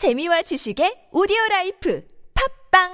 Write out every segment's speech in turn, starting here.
재미와 지식의 오디오 라이프 팟빵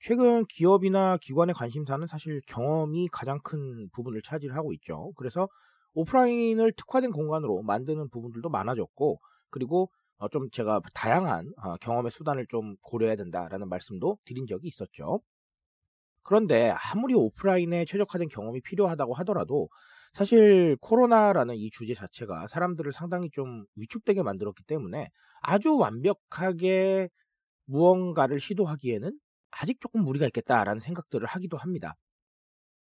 최근 기업이나 기관의 관심사는 사실 경험이 가장 큰 부분을 차지하고 있죠. 그래서 오프라인을 특화된 공간으로 만드는 부분들도 많아졌고, 그리고 어, 좀 제가 다양한 어, 경험의 수단을 좀 고려해야 된다라는 말씀도 드린 적이 있었죠. 그런데 아무리 오프라인에 최적화된 경험이 필요하다고 하더라도 사실 코로나라는 이 주제 자체가 사람들을 상당히 좀 위축되게 만들었기 때문에 아주 완벽하게 무언가를 시도하기에는 아직 조금 무리가 있겠다라는 생각들을 하기도 합니다.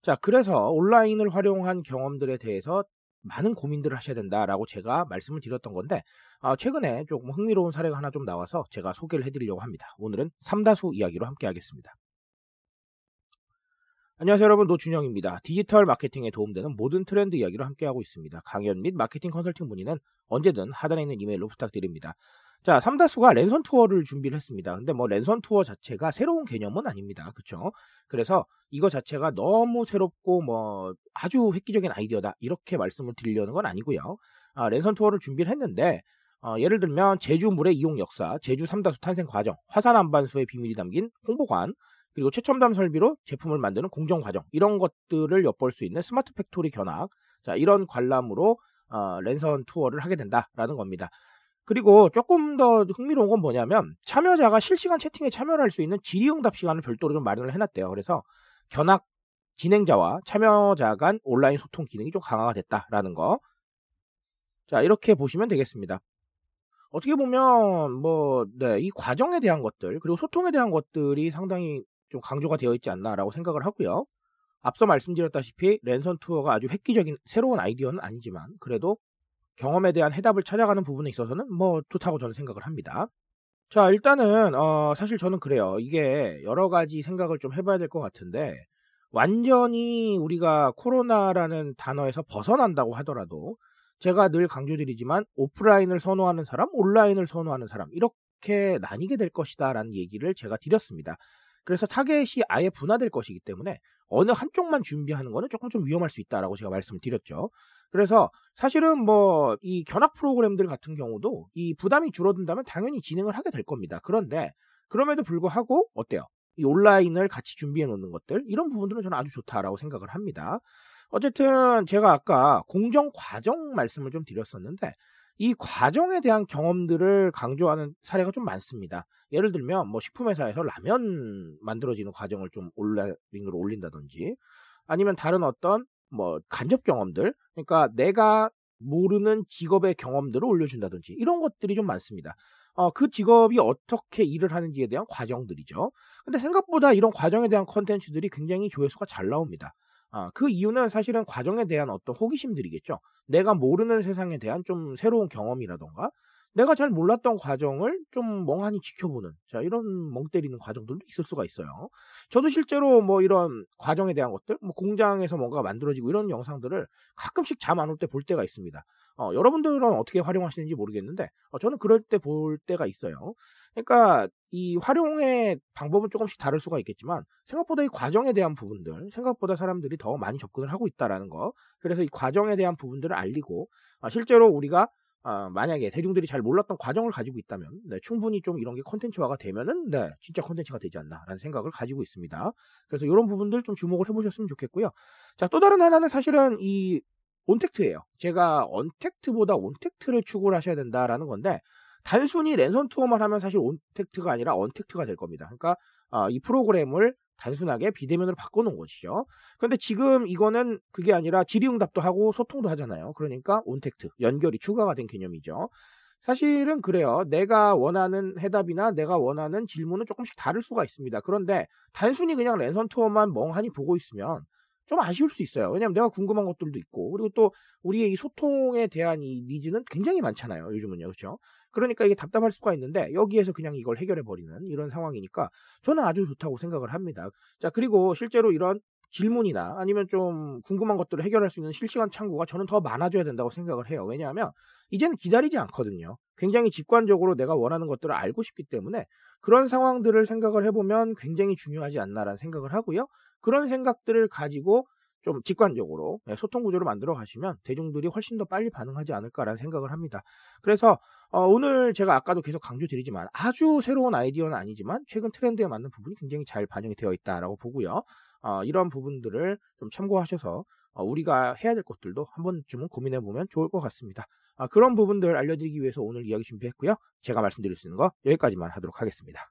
자, 그래서 온라인을 활용한 경험들에 대해서 많은 고민들을 하셔야 된다라고 제가 말씀을 드렸던 건데, 아, 최근에 조금 흥미로운 사례가 하나 좀 나와서 제가 소개를 해드리려고 합니다. 오늘은 삼다수 이야기로 함께 하겠습니다. 안녕하세요 여러분 노준영입니다. 디지털 마케팅에 도움되는 모든 트렌드 이야기로 함께하고 있습니다. 강연 및 마케팅 컨설팅 문의는 언제든 하단에 있는 이메일로 부탁드립니다. 자, 삼다수가 랜선 투어를 준비를 했습니다. 근데 뭐 랜선 투어 자체가 새로운 개념은 아닙니다. 그쵸? 그래서 이거 자체가 너무 새롭고 뭐 아주 획기적인 아이디어다. 이렇게 말씀을 드리려는 건 아니고요. 아, 랜선 투어를 준비를 했는데 어, 예를 들면 제주 물의 이용 역사, 제주 삼다수 탄생 과정, 화산 암반수의 비밀이 담긴 홍보관, 그리고 최첨단 설비로 제품을 만드는 공정 과정 이런 것들을 엿볼 수 있는 smart factory 견학 자 이런 관람으로 어, 랜선 투어를 하게 된다라는 겁니다. 그리고 조금 더 흥미로운 건 뭐냐면 참여자가 실시간 채팅에 참여를 할 수 있는 질의응답 시간을 별도로 좀 마련을 해놨대요. 그래서 견학 진행자와 참여자 간 온라인 소통 기능이 좀 강화가 됐다라는 거. 자 이렇게 보시면 되겠습니다. 어떻게 보면 뭐 네, 이 과정에 대한 것들 그리고 소통에 대한 것들이 상당히 좀 강조가 되어 있지 않나라고 생각을 하고요. 앞서 말씀드렸다시피 랜선 투어가 아주 획기적인 새로운 아이디어는 아니지만 그래도 경험에 대한 해답을 찾아가는 부분에 있어서는 뭐 좋다고 저는 생각을 합니다. 자, 일단은 어, 사실 저는 그래요. 이게 여러 가지 생각을 좀 해봐야 될 것 같은데 완전히 우리가 코로나라는 단어에서 벗어난다고 하더라도 제가 늘 강조드리지만 오프라인을 선호하는 사람, 온라인을 선호하는 사람 이렇게 나뉘게 될 것이다라는 얘기를 제가 드렸습니다. 그래서 타겟이 아예 분화될 것이기 때문에 어느 한쪽만 준비하는 거는 조금 좀 위험할 수 있다라고 제가 말씀을 드렸죠. 그래서 사실은 뭐 이 견학 프로그램들 같은 경우도 이 부담이 줄어든다면 당연히 진행을 하게 될 겁니다. 그런데 그럼에도 불구하고 어때요? 이 온라인을 같이 준비해 놓는 것들 이런 부분들은 저는 아주 좋다라고 생각을 합니다. 어쨌든 제가 아까 공정 과정 말씀을 좀 드렸었는데 이 과정에 대한 경험들을 강조하는 사례가 좀 많습니다. 예를 들면 뭐 식품회사에서 라면 만들어지는 과정을 좀 온라인으로 올린다든지 아니면 다른 어떤 뭐 간접 경험들 그러니까 내가 모르는 직업의 경험들을 올려준다든지 이런 것들이 좀 많습니다. 어, 그 직업이 어떻게 일을 하는지에 대한 과정들이죠. 근데 생각보다 이런 과정에 대한 컨텐츠들이 굉장히 조회수가 잘 나옵니다. 아, 그 이유는 사실은 과정에 대한 어떤 호기심들이겠죠. 내가 모르는 세상에 대한 좀 새로운 경험이라던가 내가 잘 몰랐던 과정을 좀 멍하니 지켜보는 자 이런 멍 때리는 과정들도 있을 수가 있어요. 저도 실제로 뭐 이런 과정에 대한 것들, 뭐 공장에서 뭔가 만들어지고 이런 영상들을 가끔씩 잠 안 올 때 볼 때가 있습니다. 어, 여러분들은 어떻게 활용하시는지 모르겠는데 어, 저는 그럴 때 볼 때가 있어요. 그러니까 이 활용의 방법은 조금씩 다를 수가 있겠지만 생각보다 이 과정에 대한 부분들, 생각보다 사람들이 더 많이 접근을 하고 있다라는 거. 그래서 이 과정에 대한 부분들을 알리고 아, 실제로 우리가 아, 만약에 대중들이 잘 몰랐던 과정을 가지고 있다면 네, 충분히 좀 이런 게 컨텐츠화가 되면은 네, 진짜 컨텐츠가 되지 않나라는 생각을 가지고 있습니다. 그래서 이런 부분들 좀 주목을 해보셨으면 좋겠고요. 자, 또 다른 하나는 사실은 이 온택트예요. 제가 언택트보다 온택트를 추구를 하셔야 된다라는 건데 단순히 랜선 투어만 하면 사실 온택트가 아니라 언택트가 될 겁니다. 그러니까 아, 이 프로그램을 단순하게 비대면으로 바꿔놓은 것이죠. 그런데 지금 이거는 그게 아니라 질의응답도 하고 소통도 하잖아요. 그러니까 온택트, 연결이 추가가 된 개념이죠. 사실은 그래요. 내가 원하는 해답이나 내가 원하는 질문은 조금씩 다를 수가 있습니다. 그런데 단순히 그냥 랜선 투어만 멍하니 보고 있으면 좀 아쉬울 수 있어요. 왜냐하면 내가 궁금한 것들도 있고 그리고 또 우리의 이 소통에 대한 이 니즈는 굉장히 많잖아요. 요즘은요, 그렇죠? 그러니까 이게 답답할 수가 있는데 여기에서 그냥 이걸 해결해 버리는 이런 상황이니까 저는 아주 좋다고 생각을 합니다. 자 그리고 실제로 이런 질문이나 아니면 좀 궁금한 것들을 해결할 수 있는 실시간 창구가 저는 더 많아져야 된다고 생각을 해요. 왜냐하면 이제는 기다리지 않거든요. 굉장히 직관적으로 내가 원하는 것들을 알고 싶기 때문에 그런 상황들을 생각을 해보면 굉장히 중요하지 않나라는 생각을 하고요. 그런 생각들을 가지고 좀 직관적으로 네, 소통 구조를 만들어 가시면 대중들이 훨씬 더 빨리 반응하지 않을까라는 생각을 합니다. 그래서 어, 오늘 제가 아까도 계속 강조드리지만 아주 새로운 아이디어는 아니지만 최근 트렌드에 맞는 부분이 굉장히 잘 반영이 되어 있다라고 보고요. 어, 이런 부분들을 좀 참고하셔서 어, 우리가 해야 될 것들도 한 번쯤은 고민해 보면 좋을 것 같습니다. 아, 그런 부분들 알려드리기 위해서 오늘 이야기 준비했고요. 제가 말씀드릴 수 있는 거 여기까지만 하도록 하겠습니다.